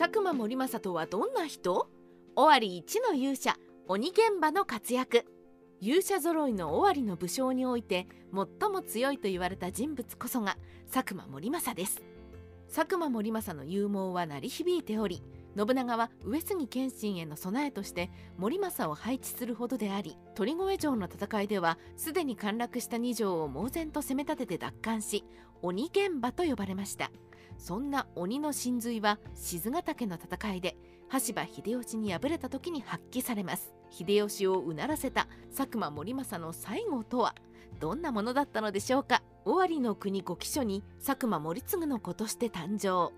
佐久間盛政とはどんな人？尾張一の勇者鬼現場の活躍。勇者揃いの尾張の武将において最も強いと言われた人物こそが佐久間盛政です。佐久間盛政の勇猛は鳴り響いており信長は上杉謙信への備えとして森政を配置するほどであり鳥越城の戦いではすでに陥落した2城を猛然と攻め立てて奪還し鬼現場と呼ばれました。そんな鬼の真髄は静ヶ岳の戦いで羽柴秀吉に敗れた時に発揮されます。秀吉をうならせた佐久間盛政の最後とはどんなものだったのでしょうか。尾張の国五木書に佐久間盛次の子として誕生。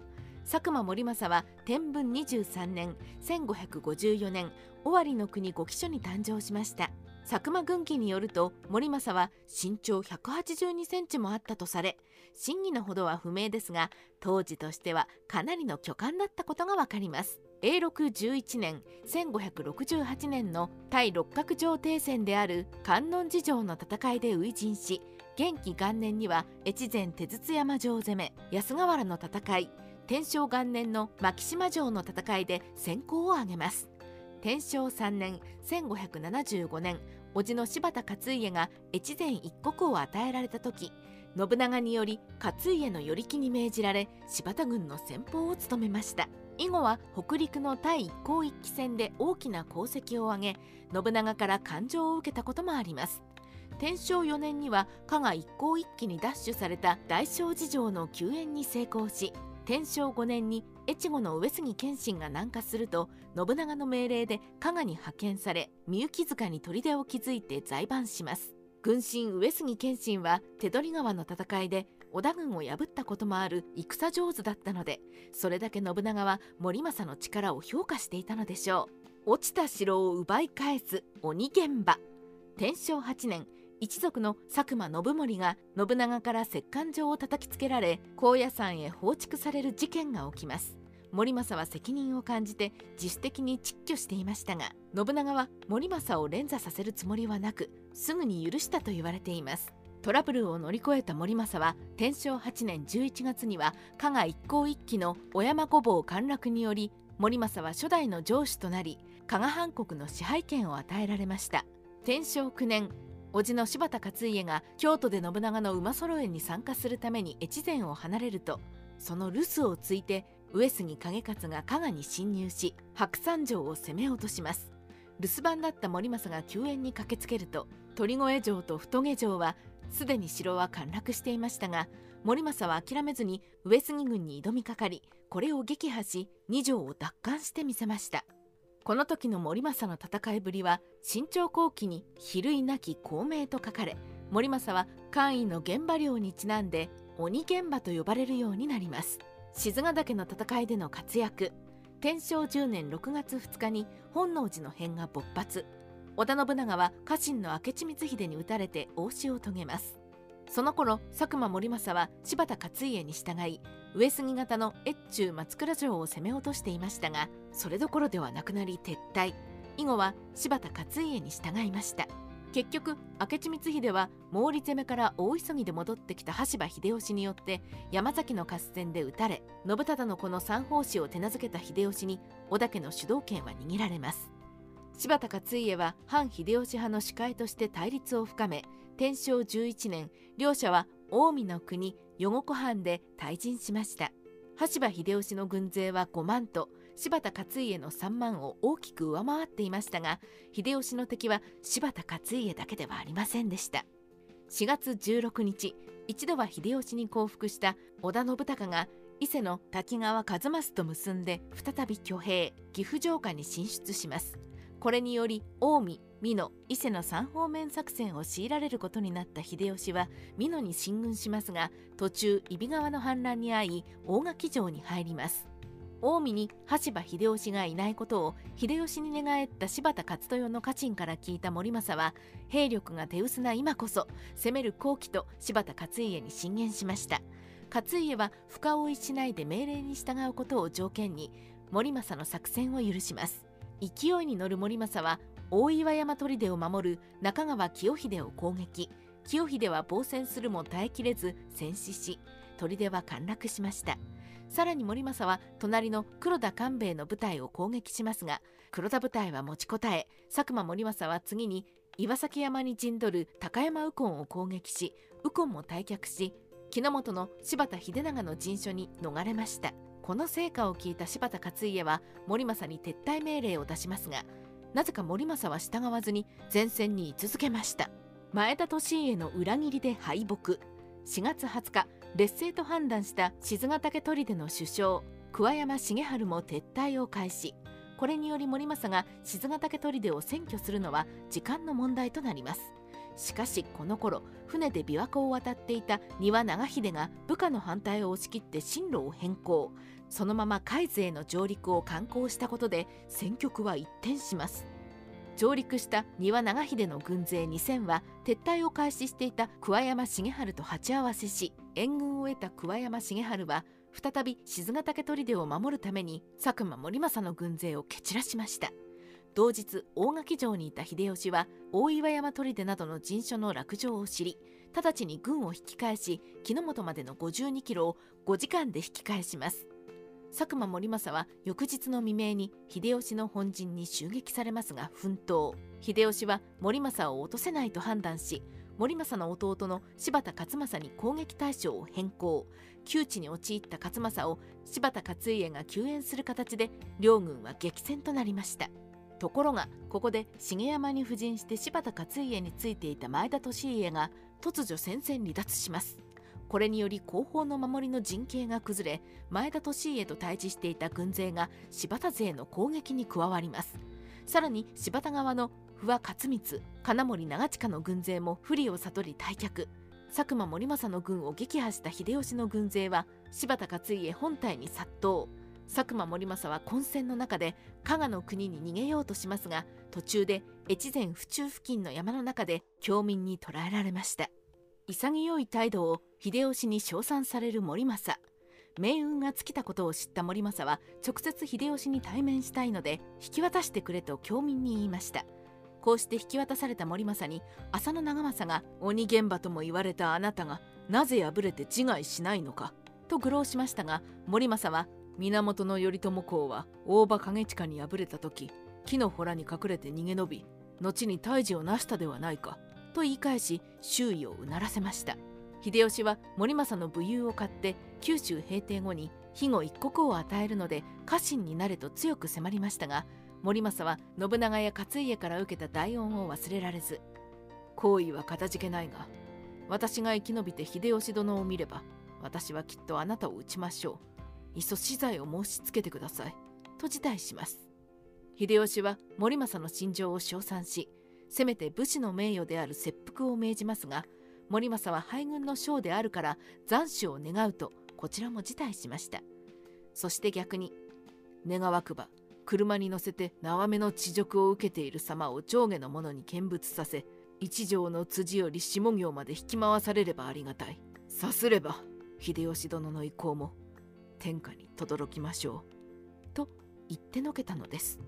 佐久間盛政は天文23年1554年尾張の国五木書に誕生しました。佐久間軍記によると盛政は身長182センチもあったとされ真偽のほどは不明ですが当時としてはかなりの巨漢だったことがわかります。永禄11年1568年の対六角城停戦である観音寺城の戦いで初陣し元気元年には越前手筒山城攻め安河原の戦い天正元年の牧島城の戦いで先行を挙げます。天正3年1575年叔父の柴田勝家が越前一国を与えられた時信長により勝家の与力に命じられ柴田軍の先鋒を務めました。以後は北陸の対一向一揆戦で大きな功績を挙げ信長から感情を受けたこともあります。天正4年には加賀一向一揆に奪取された大正寺城の救援に成功し天正5年に越後の上杉謙信が南下すると信長の命令で加賀に派遣され三幸塚に砦を築いて在番します。軍神上杉謙信は手取川の戦いで織田軍を破ったこともある戦上手だったのでそれだけ信長は森政の力を評価していたのでしょう。落ちた城を奪い返す鬼現場。天正8年一族の佐久間信盛が信長から折檻状を叩きつけられ高野山へ放逐される事件が起きます。森政は責任を感じて自主的に窒居していましたが信長は森政を連座させるつもりはなくすぐに許したと言われています。トラブルを乗り越えた森政は天正8年11月には加賀一向一揆の小山御坊陥落により森政は初代の城主となり加賀藩国の支配権を与えられました。天正9年叔父の柴田勝家が京都で信長の馬揃えに参加するために越前を離れるとその留守をついて上杉景勝が加賀に侵入し白山城を攻め落とします。留守番だった森政が救援に駆けつけると鳥越城と太毛城はすでに城は陥落していましたが森政は諦めずに上杉軍に挑みかかりこれを撃破し二条を奪還してみせました。この時の森政の戦いぶりは新朝後期に「比類なき孔明」と書かれ森政は官位の現場領にちなんで鬼現場と呼ばれるようになります。静ヶ岳の戦いでの活躍天正10年6月2日に本能寺の変が勃発。織田信長は家臣の明智光秀に討たれて応酬を遂げます。その頃佐久間盛政は柴田勝家に従い上杉方の越中松倉城を攻め落としていましたがそれどころではなくなり撤退。以後は柴田勝家に従いました。結局明智光秀は毛利攻めから大急ぎで戻ってきた羽柴秀吉によって山崎の合戦で討たれ信忠の子の三法師を手なずけた秀吉に織田家の主導権は握られます。柴田勝家は反秀吉派の司会として対立を深め天正11年両者は近江の国余国藩で退陣しました。羽柴秀吉の軍勢は5万と柴田勝家の3万を大きく上回っていましたが秀吉の敵は柴田勝家だけではありませんでした。4月16日一度は秀吉に降伏した織田信孝が伊勢の滝川一益と結んで再び挙兵岐阜城下に進出します。これにより近江美濃伊勢の三方面作戦を強いられることになった秀吉は美濃に進軍しますが途中揖斐川の反乱に遭い大垣城に入ります。近江に羽柴秀吉がいないことを秀吉に寝返った柴田勝豊の家臣から聞いた森政は兵力が手薄な今こそ攻める好機と柴田勝家に進言しました。勝家は深追いしないで命令に従うことを条件に森政の作戦を許します。勢いに乗る森政は大岩山砦を守る中川清秀を攻撃。清秀は防戦するも耐えきれず戦死し砦は陥落しました。さらに森政は隣の黒田官兵衛の部隊を攻撃しますが黒田部隊は持ちこたえ佐久間森政は次に岩崎山に陣取る高山右近を攻撃し右近も退却し木之本の柴田秀長の陣所に逃れました。この成果を聞いた柴田勝家は森政に撤退命令を出しますがなぜか森政は従わずに前線に居続けました。前田利家の裏切りで敗北。4月20日劣勢と判断した静ヶ岳砦の首相桑山重治も撤退を開始。これにより森政が静ヶ岳砦を占拠するのは時間の問題となります。しかしこの頃船で琵琶湖を渡っていた丹羽長秀が部下の反対を押し切って進路を変更。そのまま海津への上陸を敢行したことで戦局は一転します。上陸した丹羽長秀の軍勢2000は撤退を開始していた桑山重治と鉢合わせし援軍を得た桑山重治は再び静ヶ岳砦を守るために佐久間盛政の軍勢を蹴散らしました。同日大垣城にいた秀吉は大岩山砦などの陣所の落城を知り直ちに軍を引き返し木之本までの52キロを5時間で引き返します。佐久間盛政は翌日の未明に秀吉の本陣に襲撃されますが奮闘。秀吉は盛政を落とせないと判断し盛政の弟の柴田勝正に攻撃対象を変更。窮地に陥った勝正を柴田勝家が救援する形で両軍は激戦となりました。ところがここで重山に布陣して柴田勝家についていた前田利家が突如戦線離脱します。これにより後方の守りの陣形が崩れ前田利家と対峙していた軍勢が柴田勢の攻撃に加わります。さらに柴田側の不破勝光金森長近の軍勢も不利を悟り退却。佐久間盛政の軍を撃破した秀吉の軍勢は柴田勝家本体に殺到。佐久間盛政は混戦の中で加賀の国に逃げようとしますが途中で越前府中付近の山の中で強民に捕らえられました。潔い態度を秀吉に称賛される盛政。命運が尽きたことを知った盛政は直接秀吉に対面したいので引き渡してくれと強民に言いました。こうして引き渡された盛政に浅野長政が鬼現場とも言われたあなたがなぜ敗れて自害しないのかと愚弄しましたが盛政は源頼朝公は大場景親に敗れた時木の洞に隠れて逃げ延び後に退治をなしたではないかと言い返し周囲をうならせました。秀吉は森政の武勇を買って九州平定後に肥後一国を与えるので家臣になれと強く迫りましたが森政は信長や勝家から受けた大恩を忘れられず行為はかたじけないが私が生き延びて秀吉殿を見れば私はきっとあなたを討ちましょう。いっそ死罪を申し付けてください。と辞退します。秀吉は森政の心情を称賛しせめて武士の名誉である切腹を命じますが森政は敗軍の将であるから斬首を願うとこちらも辞退しましたそして逆に願わくば車に乗せて縄目の恥辱を受けている様を上下の者に見物させ一条の辻より下行まで引き回されればありがたいさすれば秀吉殿の意向も天下に轟きましょう。と言ってのけたのです。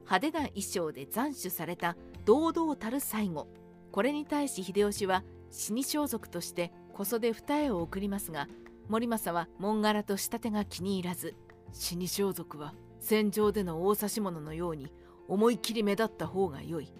派手な衣装で斬首された堂々たる最後。これに対し秀吉は死に装束として小袖二重を送りますが森政は門柄と仕立てが気に入らず死に装束は戦場での大指物のように思い切り目立った方が良い。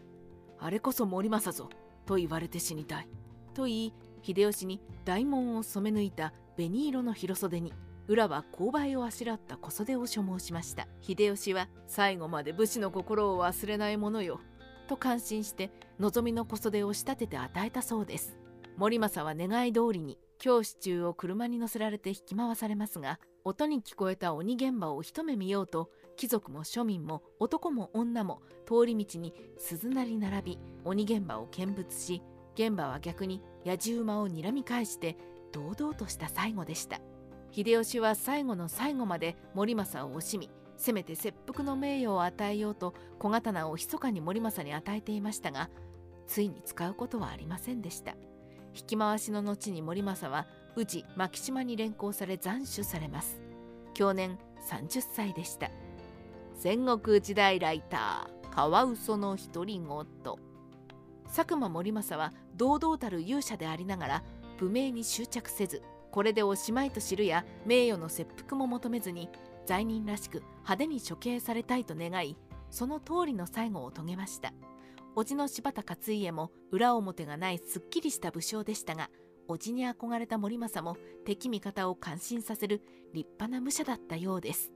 あれこそ森政ぞと言われて死にたい。と言い秀吉に大門を染め抜いた紅色の広袖に裏は勾配をあしらった小袖を所望しました。秀吉は最後まで武士の心を忘れないものよと感心して望みの小袖を仕立てて与えたそうです。森政は願い通りに教師中を車に乗せられて引き回されますが音に聞こえた鬼現場を一目見ようと貴族も庶民も男も女も通り道に鈴なり並び鬼現場を見物し現場は逆に野じ馬を睨み返して堂々とした最後でした。秀吉は最後の最後まで森政を惜しみせめて切腹の名誉を与えようと小刀を密かに森政に与えていましたがついに使うことはありませんでした。引き回しの後に森政は宇治牧島に連行され斬首されます。去年30歳でした。戦国時代ライターカワウソの独り言。佐久間森政は堂々たる勇者でありながら武名に執着せずこれでおしまいと知るや名誉の切腹も求めずに罪人らしく派手に処刑されたいと願いその通りの最後を遂げました。叔父の柴田勝家も裏表がないすっきりした武将でしたが叔父に憧れた森政も敵味方を感心させる立派な武者だったようです。